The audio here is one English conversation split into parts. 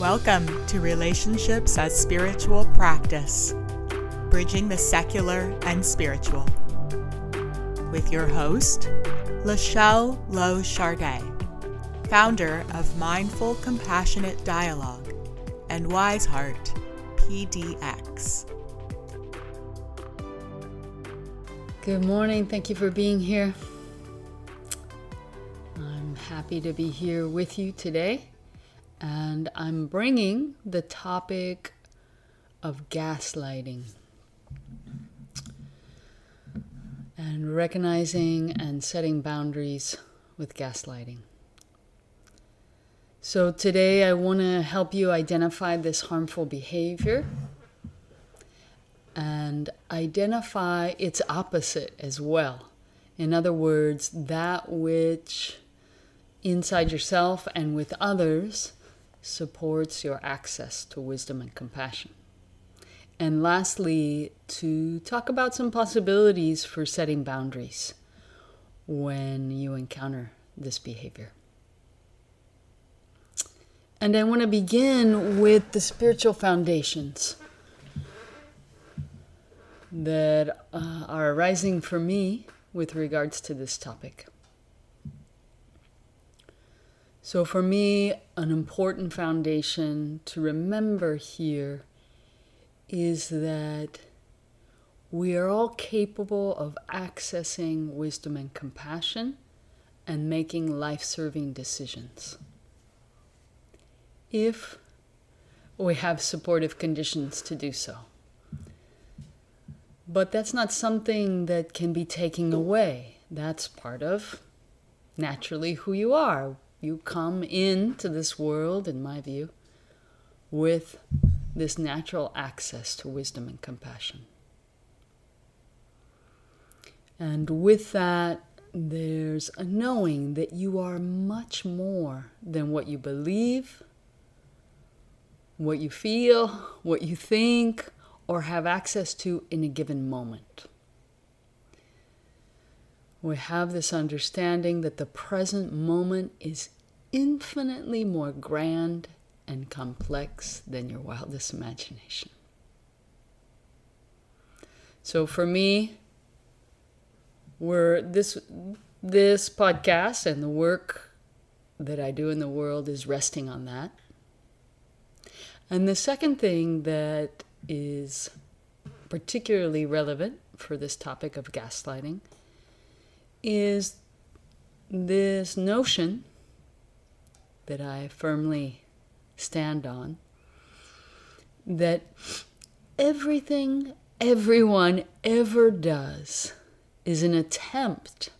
Welcome to Relationships as Spiritual Practice, bridging the secular and spiritual. With your host, LaShelle Lowe Chardé, founder of Mindful Compassionate Dialogue and Wise Heart PDX. Good morning. Thank you for being here. I'm happy to be here with you today and I'm bringing the topic of gaslighting and recognizing and setting boundaries with gaslighting. So, today I want to help you identify this harmful behavior and identify its opposite as well. In other words, that which inside yourself and with others supports your access to wisdom and compassion. And lastly, to talk about some possibilities for setting boundaries when you encounter this behavior. And I want to begin with the spiritual foundations that uh, are arising for me with regards to this topic. So, for me, an important foundation to remember here is that we are all capable of accessing wisdom and compassion and making life serving decisions. If we have supportive conditions to do so. But that's not something that can be taken away. That's part of naturally who you are. You come into this world, in my view, with this natural access to wisdom and compassion. And with that, there's a knowing that you are much more than what you believe, what you feel, what you think, or have access to in a given moment we have this understanding that the present moment is infinitely more grand and complex than your wildest imagination. So for me, we're this this podcast and the work that I do in the world is resting on that. And the second thing that is particularly relevant for this topic of gaslighting is this notion that I firmly stand on that everything everyone ever does is an attempt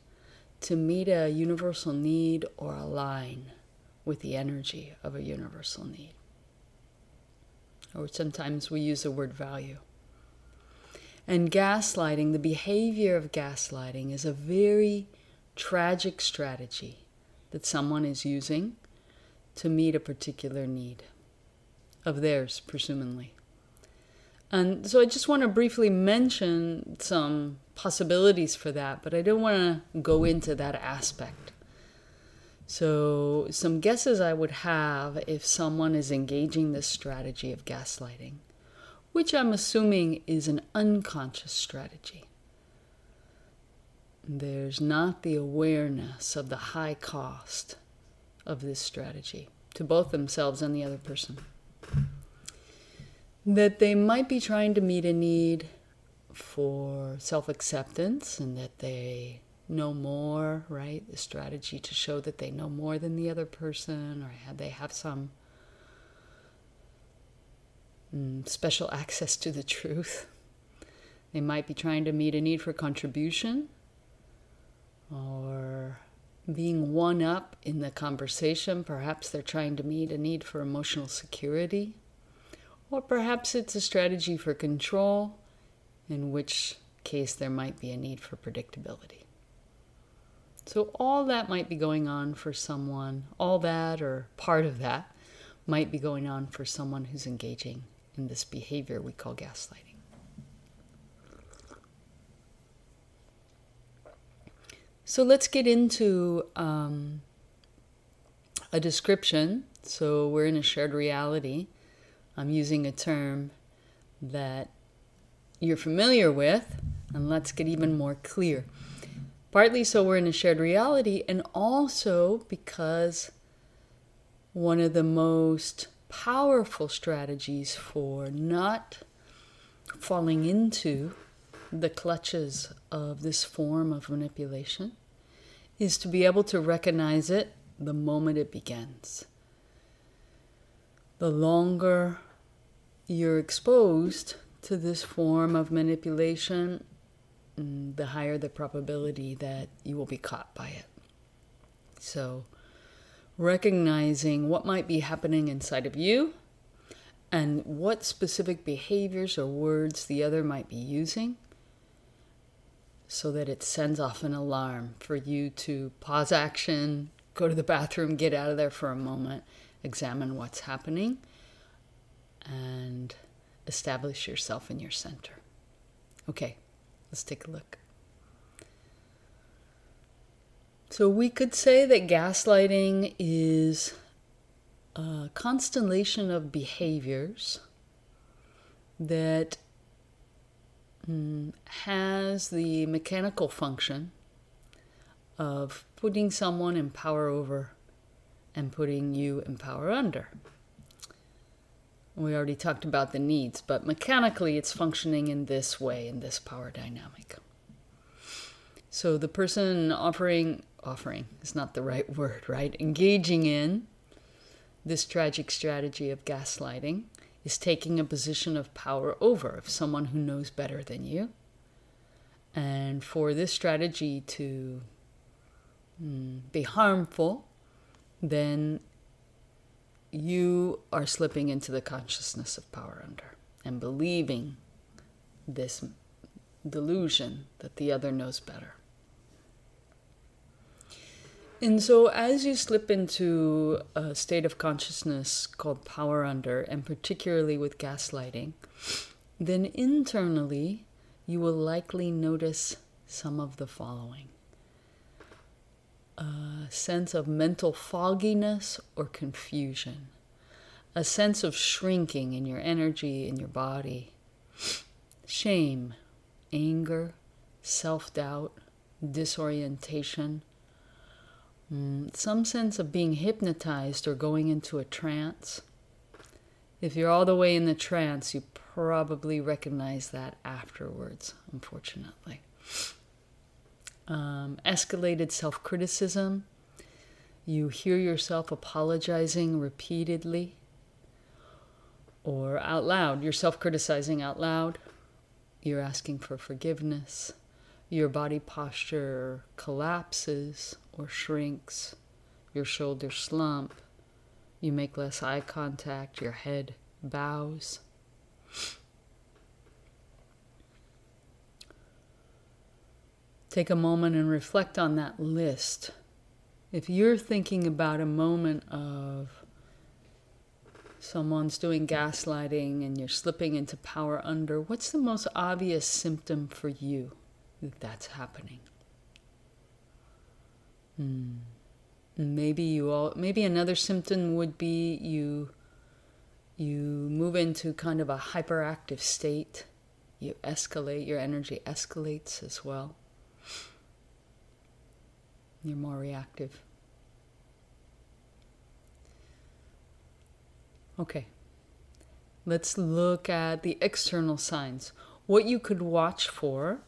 to meet a universal need or align with the energy of a universal need. Or sometimes we use the word value. And gaslighting, the behavior of gaslighting, is a very tragic strategy that someone is using to meet a particular need of theirs, presumably. And so I just want to briefly mention some possibilities for that, but I don't want to go into that aspect. So, some guesses I would have if someone is engaging this strategy of gaslighting which I'm assuming is an unconscious strategy. There's not the awareness of the high cost of this strategy to both themselves and the other person. That they might be trying to meet a need for self acceptance and that they know more, right? The strategy to show that they know more than the other person or they have some Mm, special access to the truth. They might be trying to meet a need for contribution or being one up in the conversation. Perhaps they're trying to meet a need for emotional security. Or perhaps it's a strategy for control, in which case there might be a need for predictability. So, all that might be going on for someone, all that or part of that might be going on for someone who's engaging in this behavior we call gaslighting. So let's get into um, a description So we're in a shared reality. I'm using a term that you're familiar with, and let's get even more clear. Partly so we're in a shared reality, and also because one of the most powerful strategies for not falling into the clutches of this form of manipulation is to be able to recognize it the moment it begins. The longer you're exposed to this form of manipulation, mm, the higher the probability that you will be caught by it. So, recognizing what might be happening inside of you and what specific behaviors or words the other might be using so that it sends off an alarm for you to pause action, go to the bathroom, get out of there for a moment, examine what's happening, and establish yourself in your center. Okay, let's take a look. So, we could say that gaslighting is a constellation of behaviors that Mm, has the mechanical function of putting someone in power over and putting you in power under. We already talked about the needs, but mechanically it's functioning in this way, in this power dynamic. So the person offering, offering is not the right word, right? Engaging in this tragic strategy of gaslighting is taking a position of power over of someone who knows better than you. And for this strategy to mm, be harmful, then you are slipping into the consciousness of power under and believing this delusion that the other knows better. And so, as you slip into a state of consciousness called power under, and particularly with gaslighting, then internally you will likely notice some of the following. A sense of mental fogginess or confusion, a sense of shrinking in your energy, in your body, shame, anger, self doubt, disorientation Mm, some sense of being hypnotized or going into a trance. If you're all the way in the trance, you probably recognize that afterwards, unfortunately. Um, escalated self criticism. You hear yourself apologizing repeatedly or out loud. You're self criticizing out loud. You're asking for forgiveness. Your body posture collapses or shrinks, your shoulders slump, you make less eye contact, your head bows. Take a moment and reflect on that list. If you're thinking about a moment of someone's doing gaslighting and you're slipping into power under, what's the most obvious symptom for you that that's happening? Hmm. Maybe you all. Maybe another symptom would be you. You move into kind of a hyperactive state. You escalate. Your energy escalates as well. You're more reactive. Okay. Let's look at the external signs. What you could watch for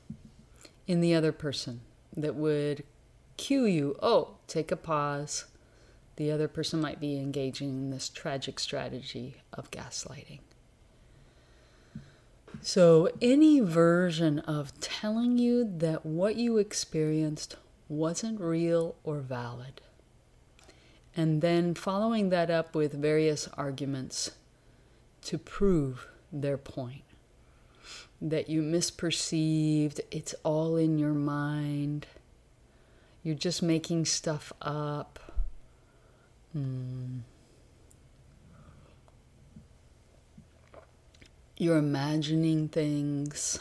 in the other person that would cue you, oh, take a pause. The other person might be engaging in this tragic strategy of gaslighting. So, any version of telling you that what you experienced wasn't real or valid, and then following that up with various arguments to prove their point that you misperceived, it's all in your mind you're just making stuff up. Hmm. You're imagining things.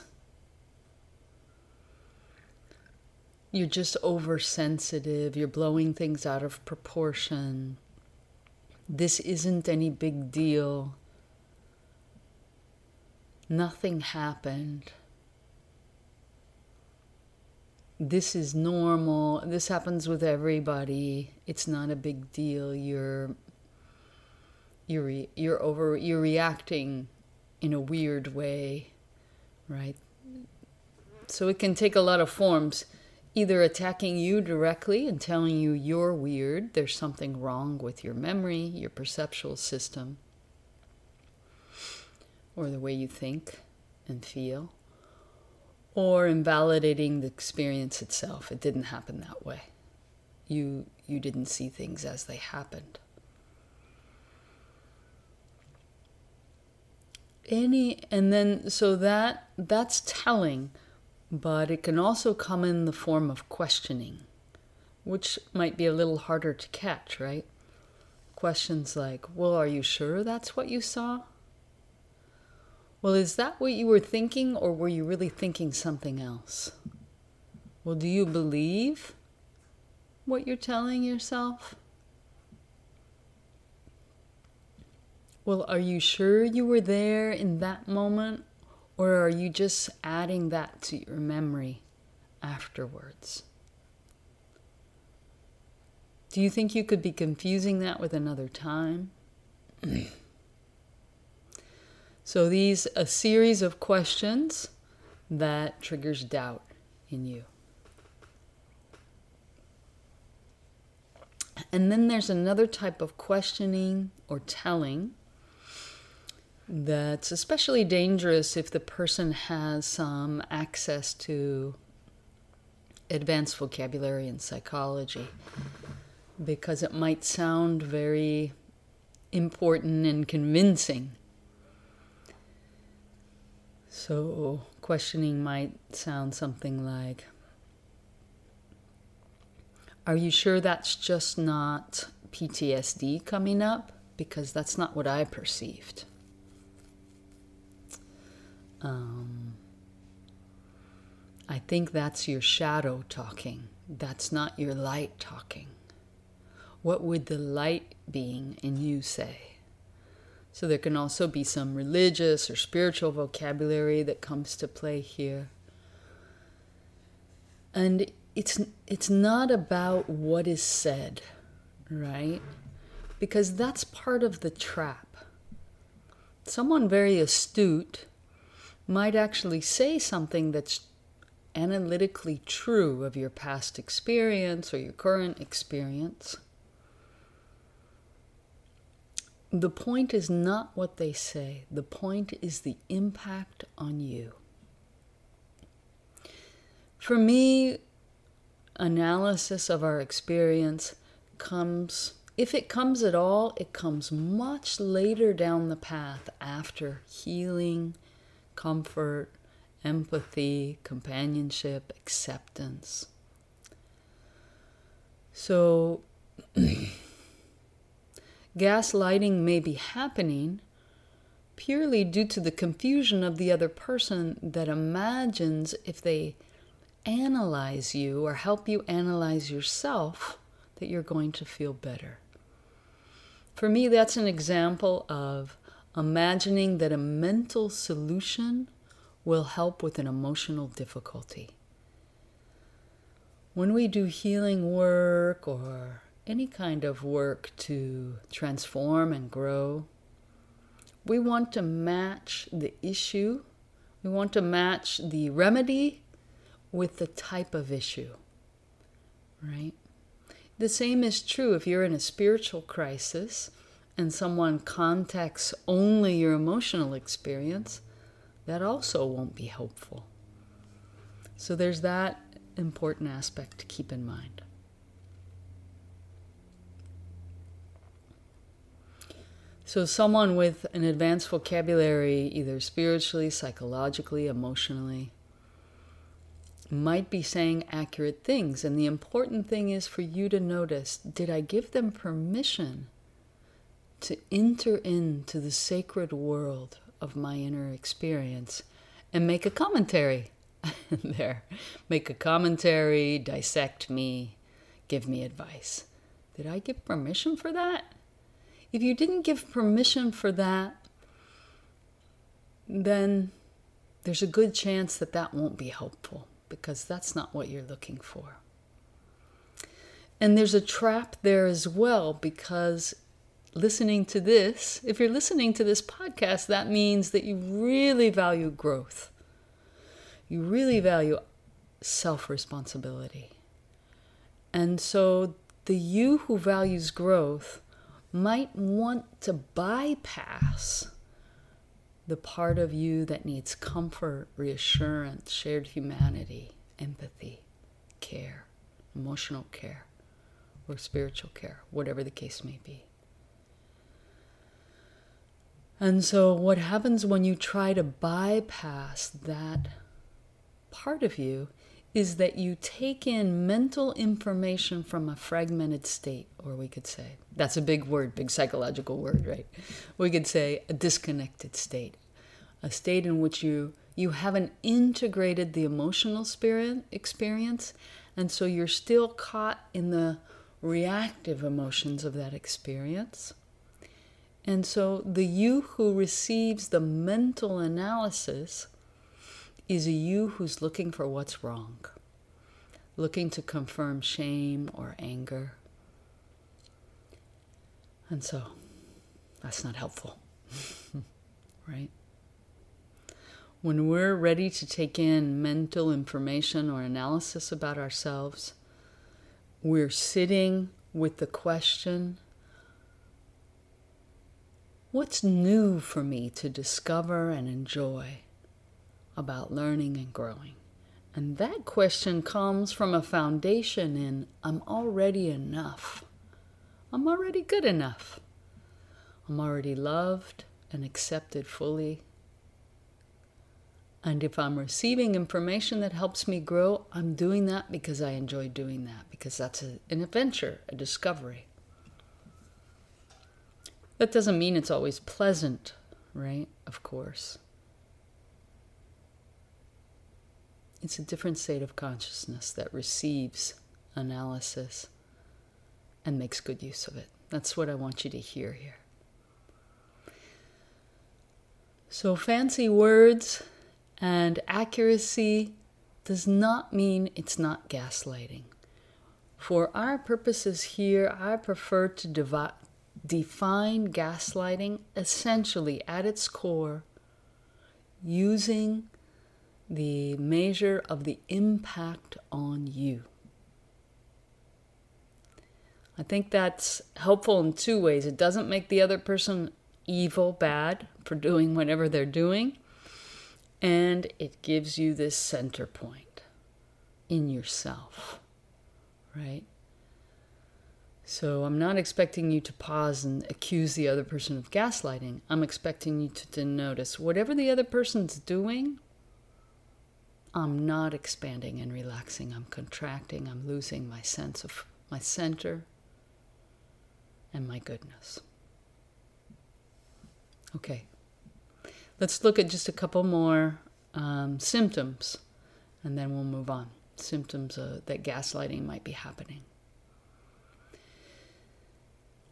You're just oversensitive. You're blowing things out of proportion. This isn't any big deal. Nothing happened. This is normal. This happens with everybody. It's not a big deal. You're you're re- you're over you're reacting in a weird way, right? So it can take a lot of forms, either attacking you directly and telling you you're weird, there's something wrong with your memory, your perceptual system, or the way you think and feel, or invalidating the experience itself. It didn't happen that way. You, you didn't see things as they happened. Any and then so that that's telling, but it can also come in the form of questioning, which might be a little harder to catch, right? Questions like, "Well, are you sure that's what you saw?" Well, is that what you were thinking, or were you really thinking something else? Well, do you believe what you're telling yourself? Well, are you sure you were there in that moment, or are you just adding that to your memory afterwards? Do you think you could be confusing that with another time? So these a series of questions that triggers doubt in you. And then there's another type of questioning or telling that's especially dangerous if the person has some access to advanced vocabulary and psychology because it might sound very important and convincing so, questioning might sound something like Are you sure that's just not PTSD coming up? Because that's not what I perceived. Um, I think that's your shadow talking. That's not your light talking. What would the light being in you say? So there can also be some religious or spiritual vocabulary that comes to play here. And it's it's not about what is said, right? Because that's part of the trap. Someone very astute might actually say something that's analytically true of your past experience or your current experience the point is not what they say, the point is the impact on you. For me, analysis of our experience comes, if it comes at all, it comes much later down the path after healing, comfort, empathy, companionship, acceptance. So, Gaslighting may be happening purely due to the confusion of the other person that imagines if they analyze you or help you analyze yourself, that you're going to feel better. For me, that's an example of imagining that a mental solution will help with an emotional difficulty. When we do healing work or any kind of work to transform and grow, we want to match the issue, we want to match the remedy with the type of issue, right? The same is true if you're in a spiritual crisis and someone contacts only your emotional experience, that also won't be helpful. So there's that important aspect to keep in mind. So, someone with an advanced vocabulary, either spiritually, psychologically, emotionally, might be saying accurate things. And the important thing is for you to notice did I give them permission to enter into the sacred world of my inner experience and make a commentary there? Make a commentary, dissect me, give me advice. Did I give permission for that? If you didn't give permission for that, then there's a good chance that that won't be helpful because that's not what you're looking for. And there's a trap there as well because listening to this, if you're listening to this podcast, that means that you really value growth. You really value self responsibility. And so the you who values growth might want to bypass the part of you that needs comfort, reassurance, shared humanity, empathy, care, emotional care or spiritual care, whatever the case may be. And so, what happens when you try to bypass that part of you is that you take in mental information from a fragmented state, or we could say, that's a big word, big psychological word, right? We could say a disconnected state, a state in which you you haven't integrated the emotional spirit experience and so you're still caught in the reactive emotions of that experience. And so the you who receives the mental analysis is a you who's looking for what's wrong, looking to confirm shame or anger. And so that's not helpful, right? When we're ready to take in mental information or analysis about ourselves, we're sitting with the question what's new for me to discover and enjoy about learning and growing? And that question comes from a foundation in I'm already enough. I'm already good enough. I'm already loved and accepted fully and if I'm receiving information that helps me grow, I'm doing that because I enjoy doing that, because that's a, an adventure, a discovery. That doesn't mean it's always pleasant, right? Of course. It's a different state of consciousness that receives analysis and makes good use of it. That's what I want you to hear here. So, fancy words and accuracy does not mean it's not gaslighting. For our purposes here, I prefer to devi- define gaslighting essentially at its core using the measure of the impact on you. I think that's helpful in two ways. It doesn't make the other person evil, bad for doing whatever they're doing and it gives you this center point in yourself, right? So I'm not expecting you to pause and accuse the other person of gaslighting. I'm expecting you to, to notice whatever the other person's doing, I'm not expanding and relaxing. I'm contracting. I'm losing my sense of my center and my goodness. Okay. Let's look at just a couple more um, symptoms, and then we'll move on. Symptoms uh, that gaslighting might be happening.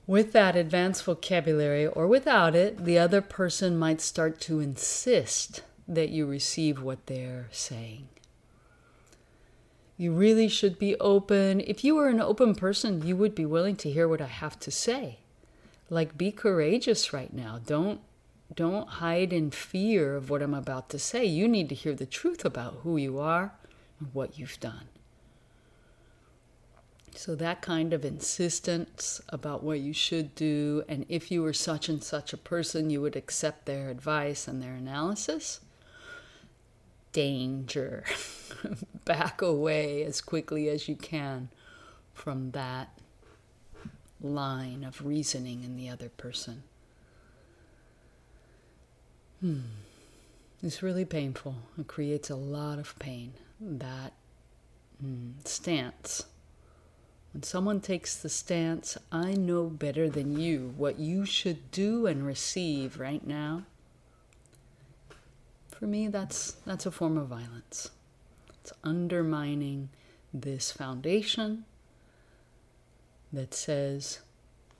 With that advanced vocabulary, or without it, the other person might start to insist that you receive what they're saying. You really should be open. If you were an open person, you would be willing to hear what I have to say. Like, be courageous right now. Don't don't hide in fear of what I'm about to say. You need to hear the truth about who you are and what you've done. So, that kind of insistence about what you should do, and if you were such and such a person, you would accept their advice and their analysis. Danger. Back away as quickly as you can from that line of reasoning in the other person. Hmm. It's really painful. It creates a lot of pain. That mm, stance. When someone takes the stance, I know better than you what you should do and receive right now. For me, that's, that's a form of violence. It's undermining this foundation that says,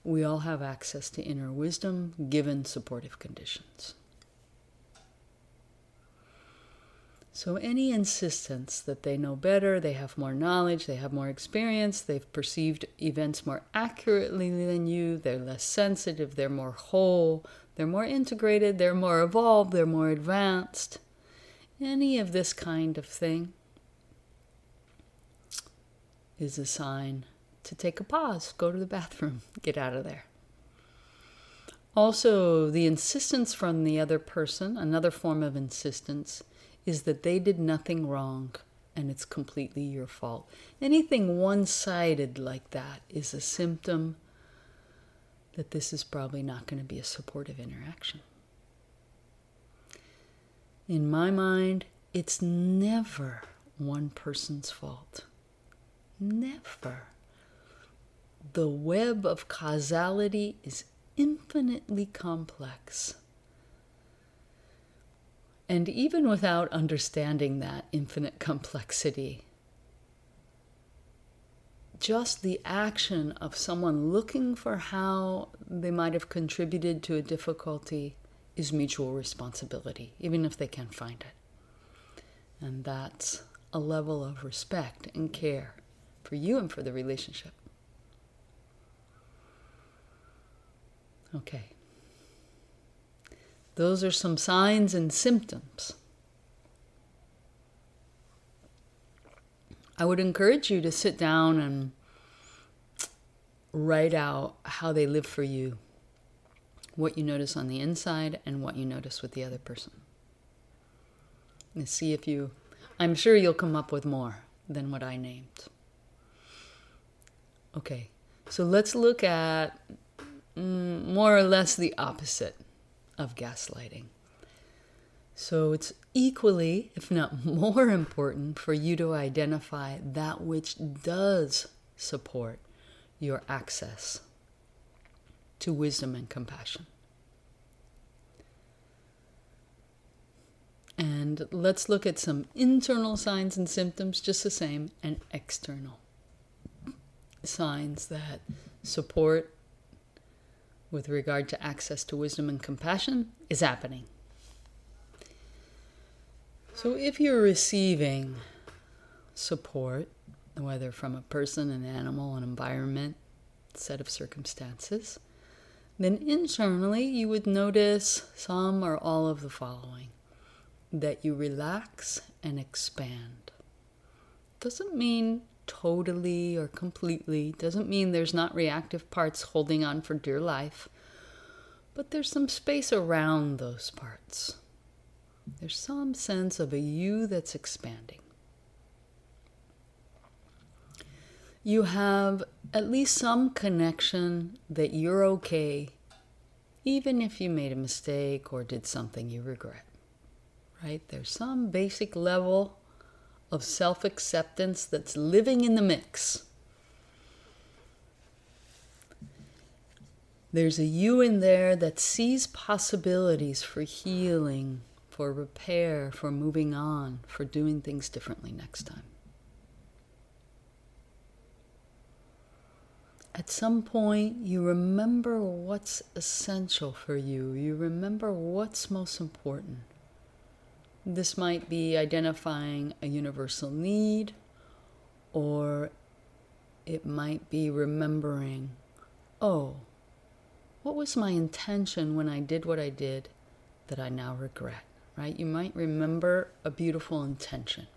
we all have access to inner wisdom given supportive conditions. So, any insistence that they know better, they have more knowledge, they have more experience, they've perceived events more accurately than you, they're less sensitive, they're more whole, they're more integrated, they're more evolved, they're more advanced, any of this kind of thing is a sign to take a pause, go to the bathroom, get out of there. Also, the insistence from the other person, another form of insistence, is that they did nothing wrong and it's completely your fault. Anything one sided like that is a symptom that this is probably not going to be a supportive interaction. In my mind, it's never one person's fault. Never. The web of causality is infinitely complex. And even without understanding that infinite complexity, just the action of someone looking for how they might have contributed to a difficulty is mutual responsibility, even if they can't find it. And that's a level of respect and care for you and for the relationship. Okay. Those are some signs and symptoms. I would encourage you to sit down and write out how they live for you, what you notice on the inside, and what you notice with the other person. And see if you, I'm sure you'll come up with more than what I named. Okay, so let's look at mm, more or less the opposite of gaslighting. So it's equally, if not more important, for you to identify that which does support your access to wisdom and compassion. And let's look at some internal signs and symptoms just the same, and external signs that support with regard to access to wisdom and compassion is happening. So, if you're receiving support, whether from a person, an animal, an environment, set of circumstances, then internally you would notice some or all of the following that you relax and expand. Doesn't mean totally or completely. Doesn't mean there's not reactive parts holding on for dear life, but there's some space around those parts. There's some sense of a you that's expanding. You have at least some connection that you're okay, even if you made a mistake or did something you regret. Right? There's some basic level of self acceptance that's living in the mix. There's a you in there that sees possibilities for healing, for repair, for moving on, for doing things differently next time. At some point, you remember what's essential for you. You remember what's most important. This might be identifying a universal need, or it might be remembering, oh, what was my intention when I did what I did that I now regret, right? You might remember a beautiful intention.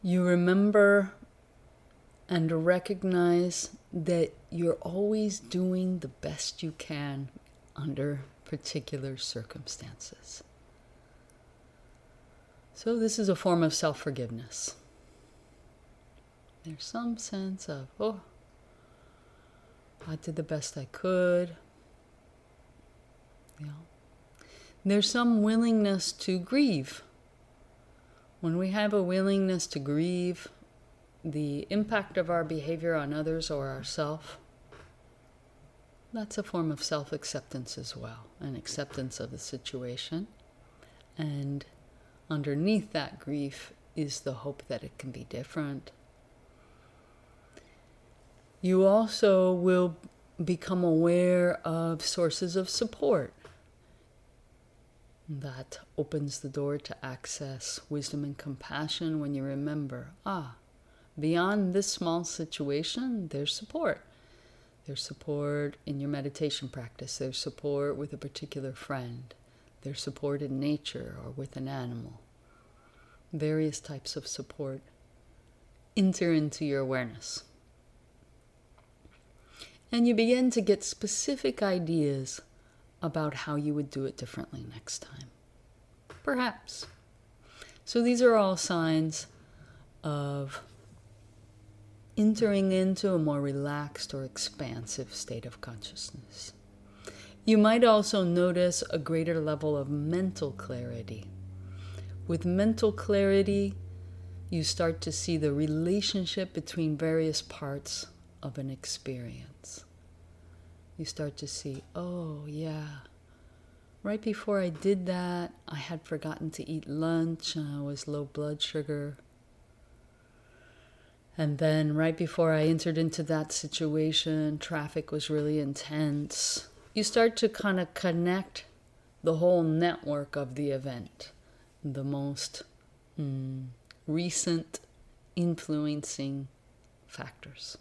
You remember and recognize that you're always doing the best you can under particular circumstances. So, this is a form of self forgiveness. There's some sense of, oh, I did the best I could. Know. There's some willingness to grieve. When we have a willingness to grieve the impact of our behavior on others or ourselves, that's a form of self acceptance as well, an acceptance of the situation. And underneath that grief is the hope that it can be different, You also will become aware of sources of support. That opens the door to access wisdom and compassion when you remember ah, beyond this small situation, there's support. There's support in your meditation practice, there's support with a particular friend, there's support in nature or with an animal. Various types of support enter into your awareness. And you begin to get specific ideas about how you would do it differently next time. Perhaps. So these are all signs of entering into a more relaxed or expansive state of consciousness. You might also notice a greater level of mental clarity. With mental clarity, you start to see the relationship between various parts of an experience. You start to see, oh, yeah, right before I did that, I had forgotten to eat lunch and I was low blood sugar. And then, right before I entered into that situation, traffic was really intense. You start to kind of connect the whole network of the event, the most mm, recent influencing factors.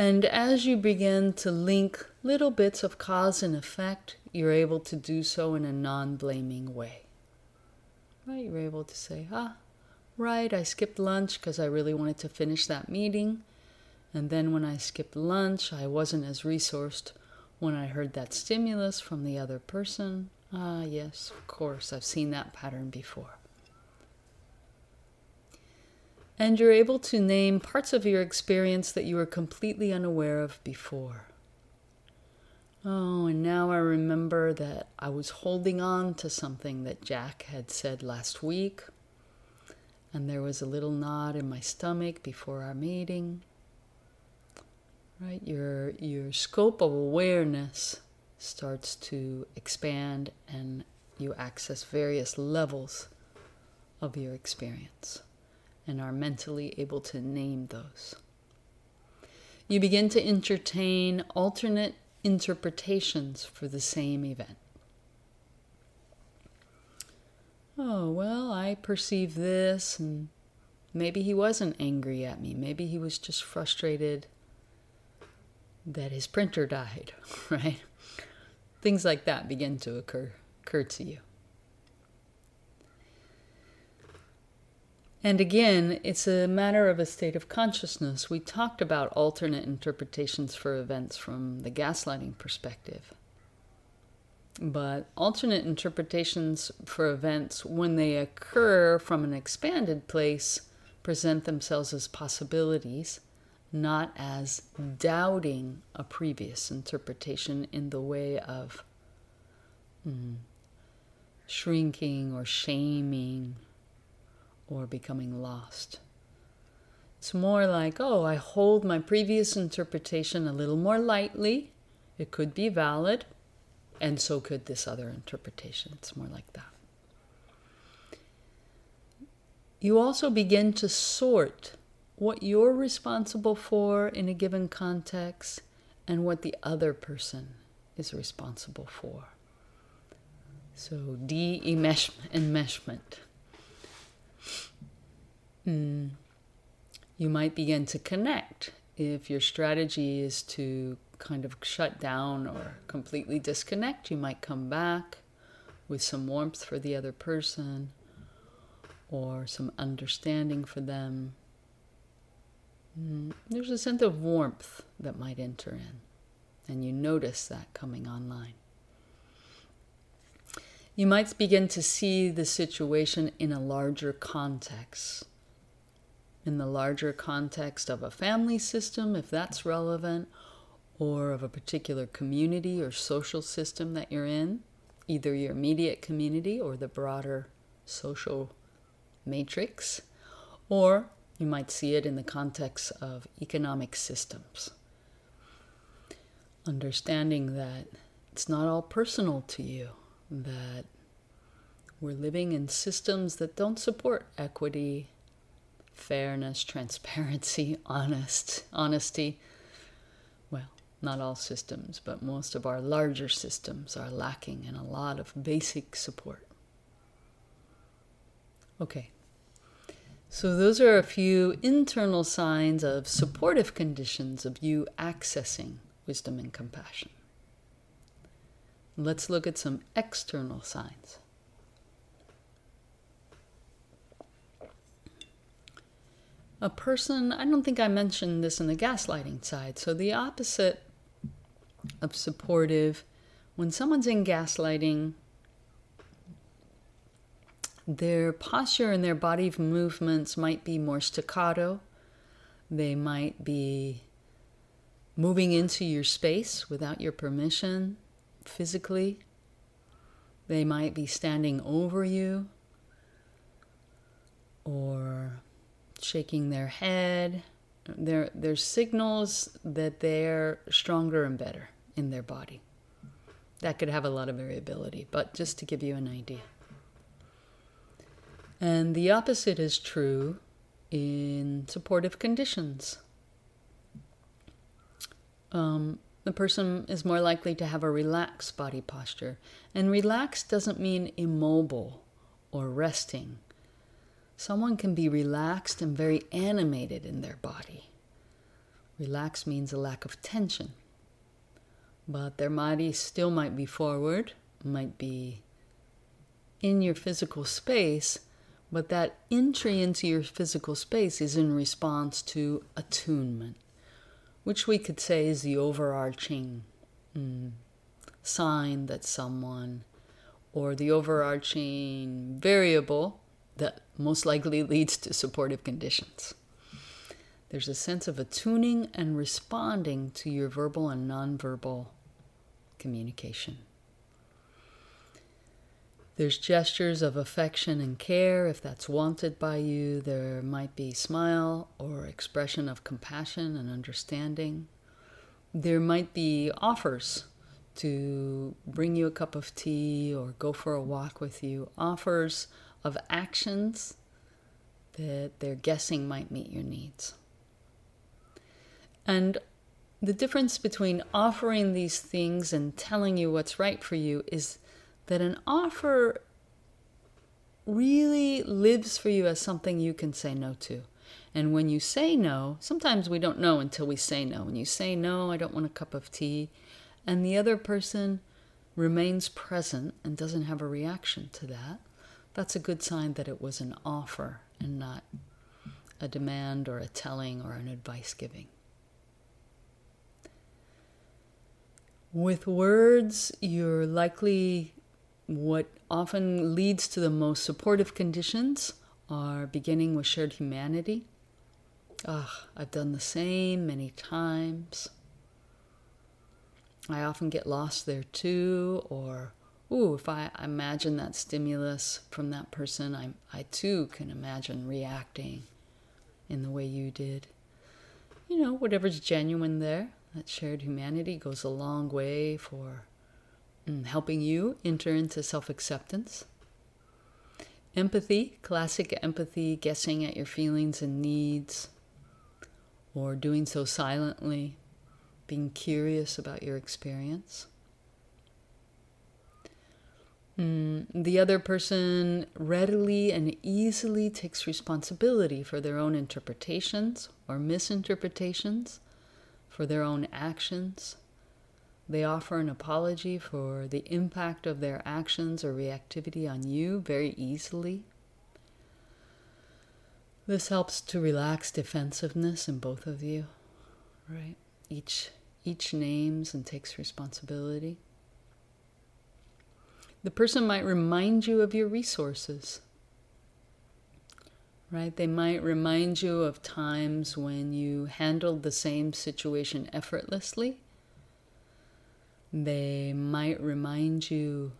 And as you begin to link little bits of cause and effect, you're able to do so in a non blaming way. Right? You're able to say, ah, right, I skipped lunch because I really wanted to finish that meeting. And then when I skipped lunch, I wasn't as resourced when I heard that stimulus from the other person. Ah, yes, of course, I've seen that pattern before. And you're able to name parts of your experience that you were completely unaware of before. Oh, and now I remember that I was holding on to something that Jack had said last week, and there was a little knot in my stomach before our meeting. Right? Your, your scope of awareness starts to expand, and you access various levels of your experience and are mentally able to name those. You begin to entertain alternate interpretations for the same event. Oh, well, I perceive this, and maybe he wasn't angry at me. Maybe he was just frustrated that his printer died, right? Things like that begin to occur, occur to you. And again, it's a matter of a state of consciousness. We talked about alternate interpretations for events from the gaslighting perspective. But alternate interpretations for events, when they occur from an expanded place, present themselves as possibilities, not as doubting a previous interpretation in the way of mm, shrinking or shaming or becoming lost. It's more like, oh, I hold my previous interpretation a little more lightly. It could be valid, and so could this other interpretation. It's more like that. You also begin to sort what you're responsible for in a given context and what the other person is responsible for. So, de enmeshment. Mm. You might begin to connect if your strategy is to kind of shut down or completely disconnect. You might come back with some warmth for the other person or some understanding for them. Mm. There's a sense of warmth that might enter in, and you notice that coming online. You might begin to see the situation in a larger context in the larger context of a family system, if that's relevant, or of a particular community or social system that you're in, either your immediate community or the broader social matrix, or you might see it in the context of economic systems. Understanding that it's not all personal to you, that we're living in systems that don't support equity fairness, transparency, honest, honesty. Well, not all systems, but most of our larger systems are lacking in a lot of basic support. Okay. So, those are a few internal signs of supportive conditions of you accessing wisdom and compassion. Let's look at some external signs. A person, I don't think I mentioned this in the gaslighting side. So, the opposite of supportive, when someone's in gaslighting, their posture and their body movements might be more staccato. They might be moving into your space without your permission physically. They might be standing over you or shaking their head. There, there's signals that they're stronger and better in their body. That could have a lot of variability, but just to give you an idea. And the opposite is true in supportive conditions. Um, the person is more likely to have a relaxed body posture. And relaxed doesn't mean immobile or resting. Someone can be relaxed and very animated in their body. Relaxed means a lack of tension. But their body still might be forward, might be in your physical space, but that entry into your physical space is in response to attunement which we could say is the overarching mm, sign that someone, or the overarching variable that most likely leads to supportive conditions. There's a sense of attuning and responding to your verbal and nonverbal communication. There's gestures of affection and care if that's wanted by you. There might be smile or expression of compassion and understanding. There might be offers to bring you a cup of tea or go for a walk with you, offers of actions that they're guessing might meet your needs. And the difference between offering these things and telling you what's right for you is that an offer really lives for you as something you can say no to. And when you say no, sometimes we don't know until we say no. When you say no, I don't want a cup of tea, and the other person remains present and doesn't have a reaction to that, that's a good sign that it was an offer and not a demand or a telling or an advice giving. With words, you're likely what often leads to the most supportive conditions are beginning with shared humanity. Ah, I've done the same many times. I often get lost there too, or ooh, if I imagine that stimulus from that person, I, I too can imagine reacting in the way you did. You know, whatever's genuine there, that shared humanity goes a long way for Mm, helping you enter into self acceptance. Empathy, classic empathy, guessing at your feelings and needs, or doing so silently, being curious about your experience. Mm, the other person readily and easily takes responsibility for their own interpretations or misinterpretations, for their own actions, they offer an apology for the impact of their actions or reactivity on you very easily. This helps to relax defensiveness in both of you, right? Each each names and takes responsibility. The person might remind you of your resources. Right? They might remind you of times when you handled the same situation effortlessly they might remind you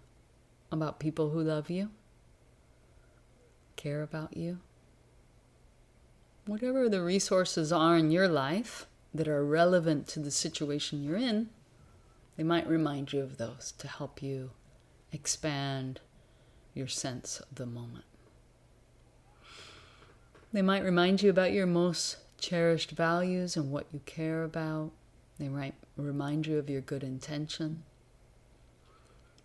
about people who love you, care about you. Whatever the resources are in your life that are relevant to the situation you're in, they might remind you of those to help you expand your sense of the moment. They might remind you about your most cherished values and what you care about. They might remind you of your good intention.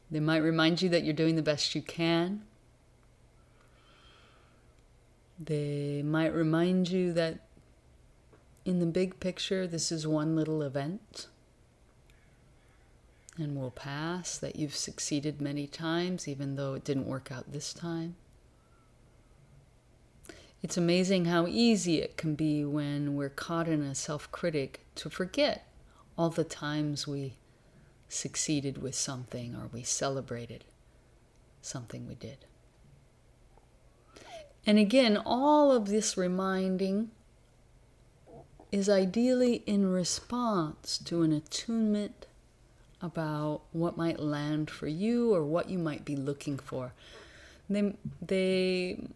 They might remind you that you're doing the best you can. They might remind you that in the big picture, this is one little event and will pass, that you've succeeded many times, even though it didn't work out this time. It's amazing how easy it can be when we're caught in a self critic to forget all the times we succeeded with something or we celebrated something we did. And again, all of this reminding is ideally in response to an attunement about what might land for you or what you might be looking for. They, they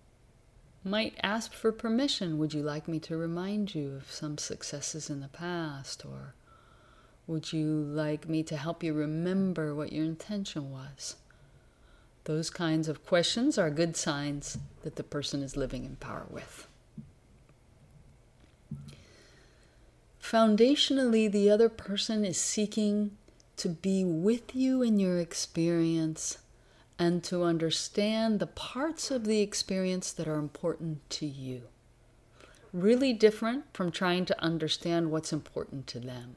might ask for permission. Would you like me to remind you of some successes in the past? Or would you like me to help you remember what your intention was? Those kinds of questions are good signs that the person is living in power with. Foundationally, the other person is seeking to be with you in your experience and to understand the parts of the experience that are important to you. Really different from trying to understand what's important to them.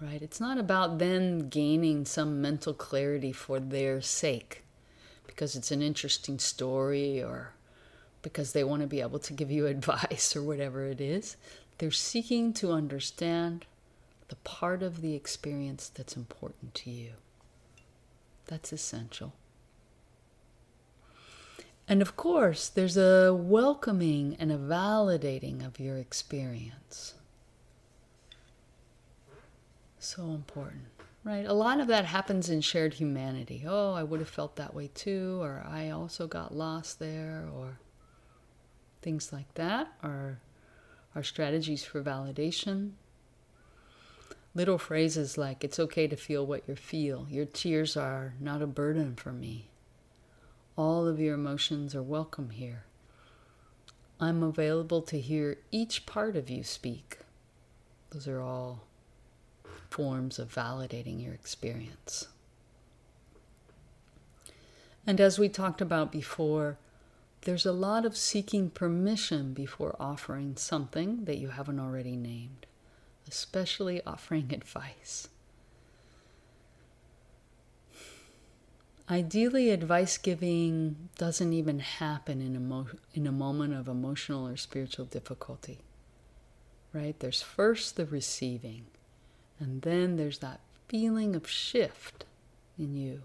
Right? It's not about them gaining some mental clarity for their sake because it's an interesting story or because they want to be able to give you advice or whatever it is. They're seeking to understand the part of the experience that's important to you. That's essential. And of course, there's a welcoming and a validating of your experience. So important, right? A lot of that happens in shared humanity. Oh, I would have felt that way too, or I also got lost there, or things like that are, are strategies for validation. Little phrases like, it's okay to feel what you feel. Your tears are not a burden for me. All of your emotions are welcome here. I'm available to hear each part of you speak. Those are all forms of validating your experience. And as we talked about before, there's a lot of seeking permission before offering something that you haven't already named, especially offering advice. Ideally, advice giving doesn't even happen in a, mo- in a moment of emotional or spiritual difficulty, right? There's first the receiving, and then there's that feeling of shift in you.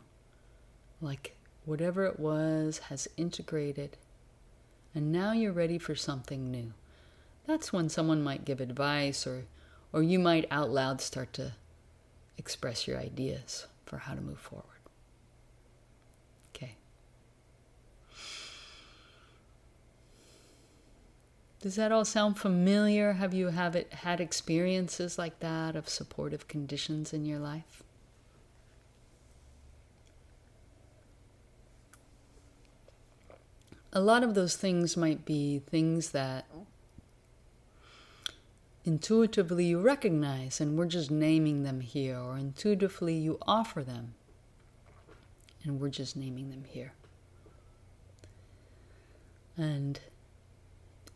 Like whatever it was has integrated, and now you're ready for something new. That's when someone might give advice, or, or you might out loud start to express your ideas for how to move forward. Okay. Does that all sound familiar? Have you have it had experiences like that of supportive conditions in your life? A lot of those things might be things that intuitively you recognize and we're just naming them here, or intuitively you offer them and we're just naming them here. And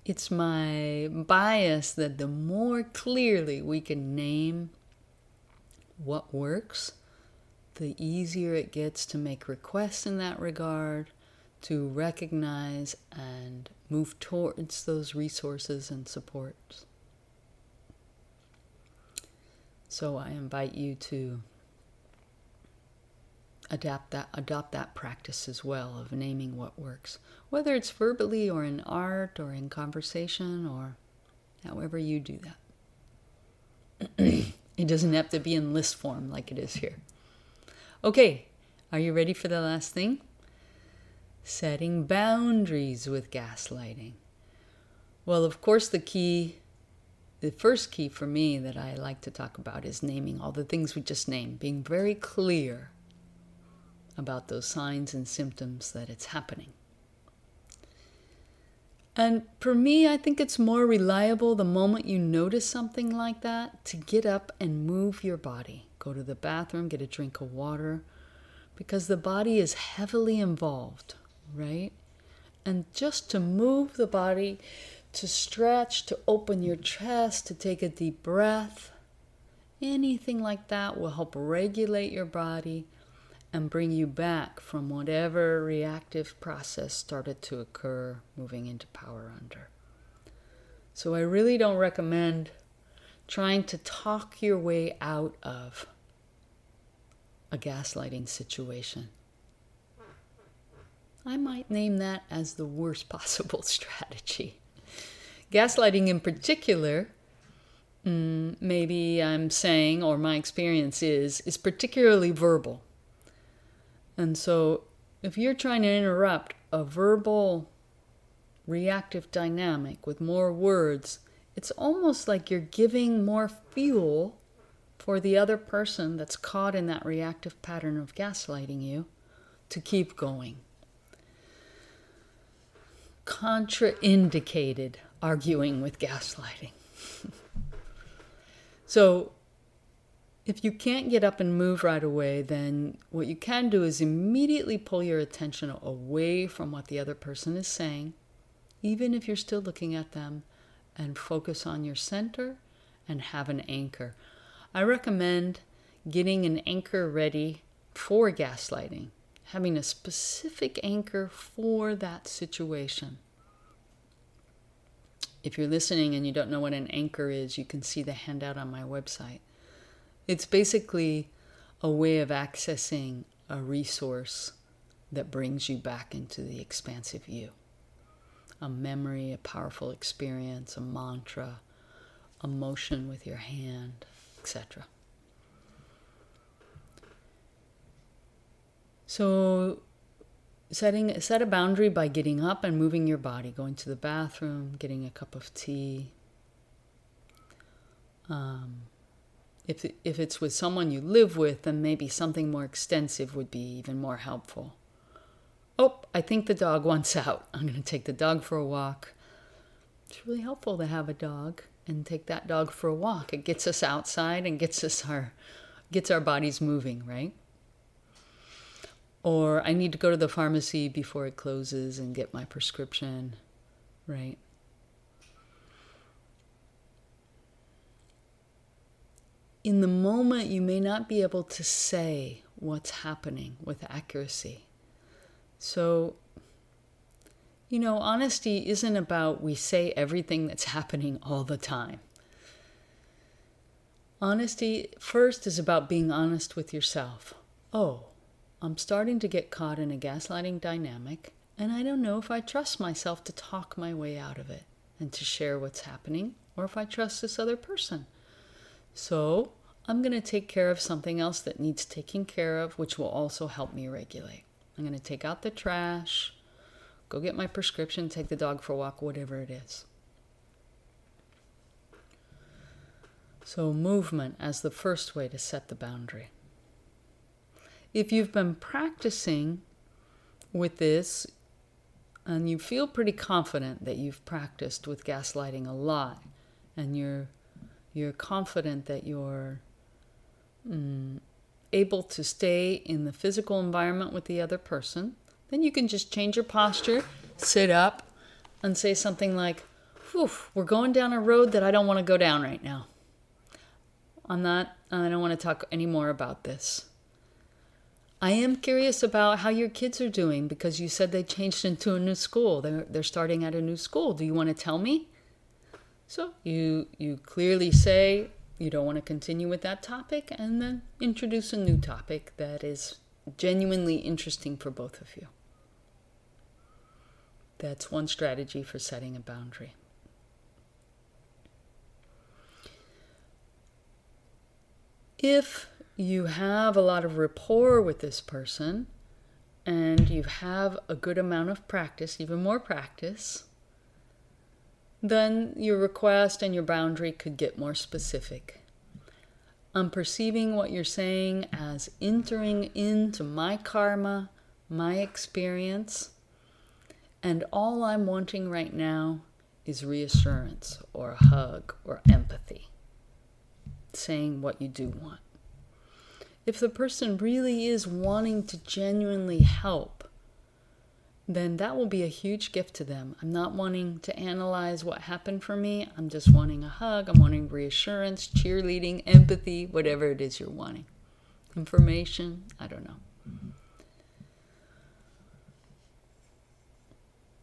it's my bias that the more clearly we can name what works, the easier it gets to make requests in that regard, to recognize and move towards those resources and supports. So I invite you to adapt that adopt that practice as well of naming what works whether it's verbally or in art or in conversation or however you do that. It doesn't have to be in list form like it is here. Okay are you ready for the last thing? Setting boundaries with gaslighting. Well of course the key the first key for me that I like to talk about is naming all the things we just named, being very clear about those signs and symptoms that it's happening. And for me, I think it's more reliable the moment you notice something like that to get up and move your body. Go to the bathroom, get a drink of water, because the body is heavily involved, right? And just to move the body, to stretch, to open your chest, to take a deep breath, anything like that will help regulate your body and bring you back from whatever reactive process started to occur moving into power under. So I really don't recommend trying to talk your way out of a gaslighting situation. I might name that as the worst possible strategy. Gaslighting, in particular, mm, maybe I'm saying, or my experience is, is particularly verbal. And so, if you're trying to interrupt a verbal reactive dynamic with more words, it's almost like you're giving more fuel for the other person that's caught in that reactive pattern of gaslighting you to keep going. Contraindicated arguing with gaslighting. so, if you can't get up and move right away, then what you can do is immediately pull your attention away from what the other person is saying, even if you're still looking at them, and focus on your center and have an anchor. I recommend getting an anchor ready for gaslighting, having a specific anchor for that situation. If you're listening and you don't know what an anchor is, you can see the handout on my website. It's basically a way of accessing a resource that brings you back into the expansive you. A memory, a powerful experience, a mantra, a motion with your hand, etc. So setting set a boundary by getting up and moving your body, going to the bathroom, getting a cup of tea. Um, if, if it's with someone you live with, then maybe something more extensive would be even more helpful. Oh, I think the dog wants out. I'm going to take the dog for a walk. It's really helpful to have a dog and take that dog for a walk. It gets us outside and gets us our gets our bodies moving, right? Or I need to go to the pharmacy before it closes and get my prescription, right? in the moment, you may not be able to say what's happening with accuracy. So, you know, honesty isn't about we say everything that's happening all the time. Honesty first is about being honest with yourself. Oh, I'm starting to get caught in a gaslighting dynamic, and I don't know if I trust myself to talk my way out of it and to share what's happening, or if I trust this other person. So I'm going to take care of something else that needs taking care of, which will also help me regulate. I'm going to take out the trash, go get my prescription, take the dog for a walk, whatever it is. So, movement as the first way to set the boundary. If you've been practicing with this and you feel pretty confident that you've practiced with gaslighting a lot and you're you're confident that you're mm, able to stay in the physical environment with the other person, then you can just change your posture, sit up, and say something like, Whew, we're going down a road that I don't want to go down right now. I'm not, I don't want to talk any more about this. I am curious about how your kids are doing because you said they changed into a new school. They're, they're starting at a new school. Do you want to tell me? So you you clearly say you don't want to continue with that topic and then introduce a new topic that is genuinely interesting for both of you. That's one strategy for setting a boundary. If you have a lot of rapport with this person and you have a good amount of practice, even more practice, then your request and your boundary could get more specific. I'm perceiving what you're saying as entering into my karma, my experience, And all I'm wanting right now is reassurance or a hug or empathy, saying what you do want. If the person really is wanting to genuinely help, then that will be a huge gift to them. I'm not wanting to analyze what happened for me. I'm just wanting a hug. I'm wanting reassurance, cheerleading, empathy, whatever it is you're wanting. Information, I don't know.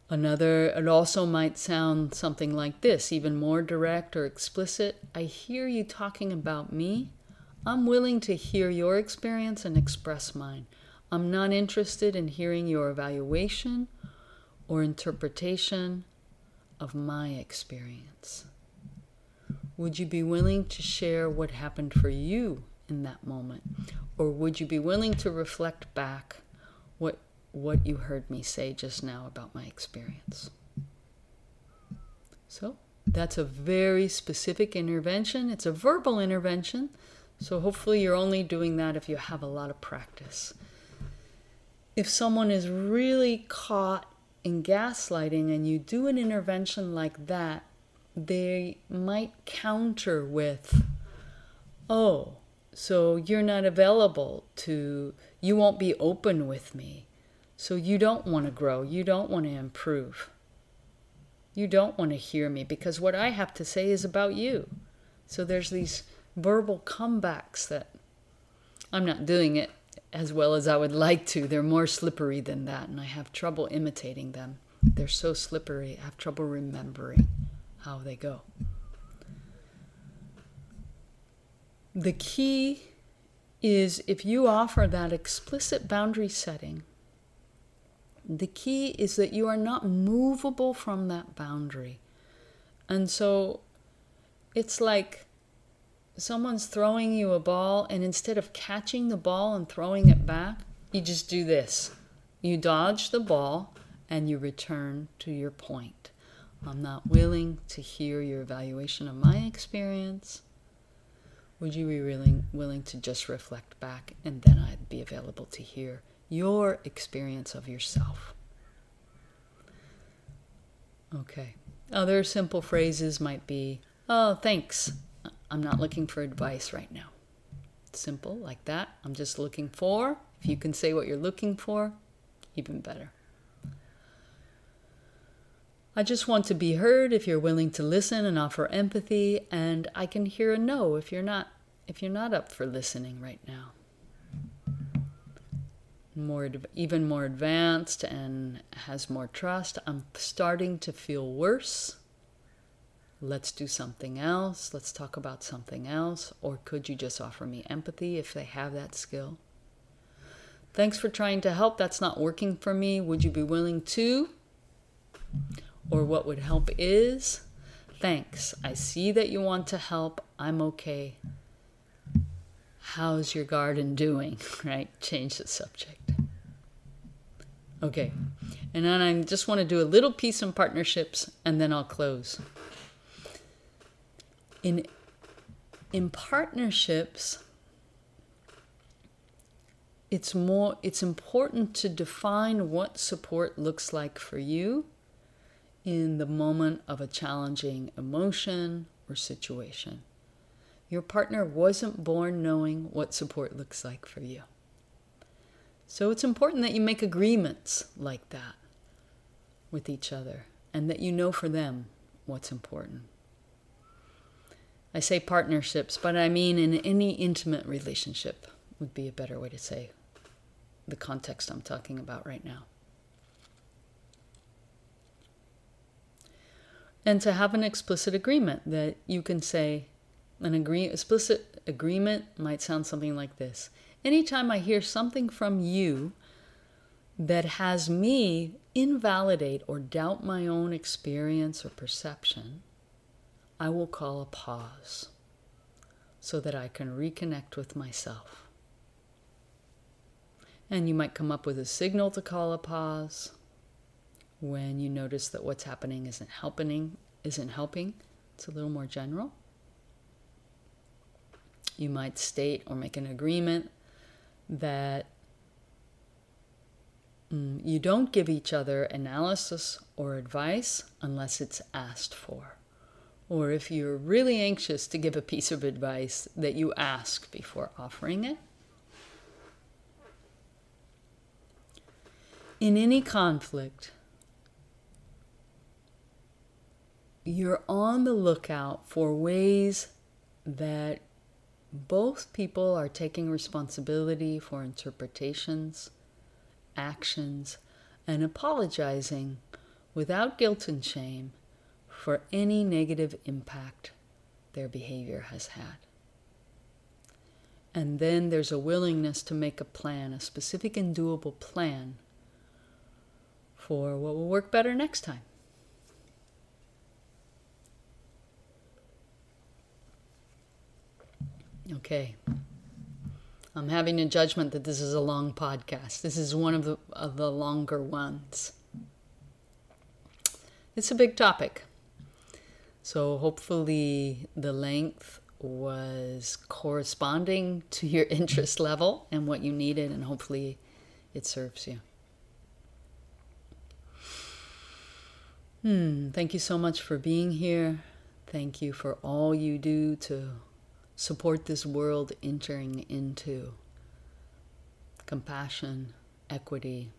Another, it also might sound something like this, even more direct or explicit. I hear you talking about me. I'm willing to hear your experience and express mine. I'm not interested in hearing your evaluation or interpretation of my experience. Would you be willing to share what happened for you in that moment? Or would you be willing to reflect back what what you heard me say just now about my experience. So, that's a very specific intervention. It's a verbal intervention, so hopefully you're only doing that if you have a lot of practice. If someone is really caught in gaslighting and you do an intervention like that, they might counter with, oh, so you're not available to, you won't be open with me so you don't want to grow. You don't want to improve. You don't want to hear me because what I have to say is about you. So there's these verbal comebacks that I'm not doing it as well as I would like to. They're more slippery than that, and I have trouble imitating them. They're so slippery, I have trouble remembering how they go. The key is if you offer that explicit boundary setting the key is that you are not movable from that boundary. And so it's like someone's throwing you a ball, and instead of catching the ball and throwing it back, you just do this. You dodge the ball and you return to your point. I'm not willing to hear your evaluation of my experience. Would you be willing, willing to just reflect back and then I'd be available to hear your experience of yourself. Okay. Other simple phrases might be, oh, thanks. I'm not looking for advice right now. Simple, like that. I'm just looking for. If you can say what you're looking for, even better. I just want to be heard if you're willing to listen and offer empathy, and I can hear a no if you're not if you're not up for listening right now more even more advanced and has more trust i'm starting to feel worse let's do something else let's talk about something else or could you just offer me empathy if they have that skill? Thanks for trying to help. That's not working for me. Would you be willing to? Or what would help is thanks. I see that you want to help. I'm okay. How's your garden doing? Right? Change the subject. Okay. And then I just want to do a little piece on partnerships and then I'll close. In in partnerships it's more it's important to define what support looks like for you in the moment of a challenging emotion or situation. Your partner wasn't born knowing what support looks like for you. So it's important that you make agreements like that with each other and that you know for them what's important. I say partnerships, but I mean in any intimate relationship would be a better way to say the context I'm talking about right now. And to have an explicit agreement that you can say, an agree, explicit agreement might sound something like this Anytime I hear something from you that has me invalidate or doubt my own experience or perception, I will call a pause so that I can reconnect with myself. And you might come up with a signal to call a pause when you notice that what's happening isn't helping, isn't helping. It's a little more general. You might state or make an agreement that Mm, you don't give each other analysis or advice unless it's asked for. Or if you're really anxious to give a piece of advice, that you ask before offering it. In any conflict, you're on the lookout for ways that both people are taking responsibility for interpretations, actions, and apologizing without guilt and shame for any negative impact their behavior has had. And then there's a willingness to make a plan, a specific and doable plan for what will work better next time. Okay. I'm having a judgment that this is a long podcast. This is one of the, of the longer ones. It's a big topic. So hopefully the length was corresponding to your interest level and what you needed, and hopefully it serves you. Hmm, thank you so much for being here. Thank you for all you do to support this world entering into compassion, equity,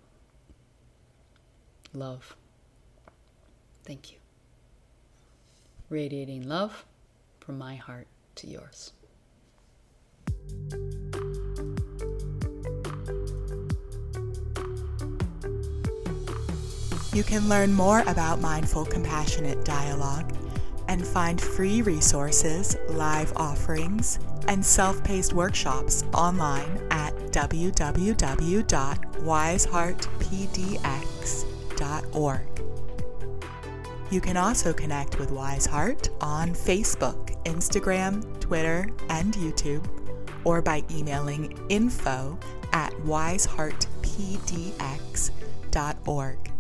love. Thank you. Radiating love from my heart to yours. You can learn more about Mindful Compassionate Dialogue and find free resources, live offerings, and self paced workshops online at www.wiseheartpdx.org. You can also connect with Wiseheart on Facebook, Instagram, Twitter, and YouTube, or by emailing info at wiseheartpdx.org.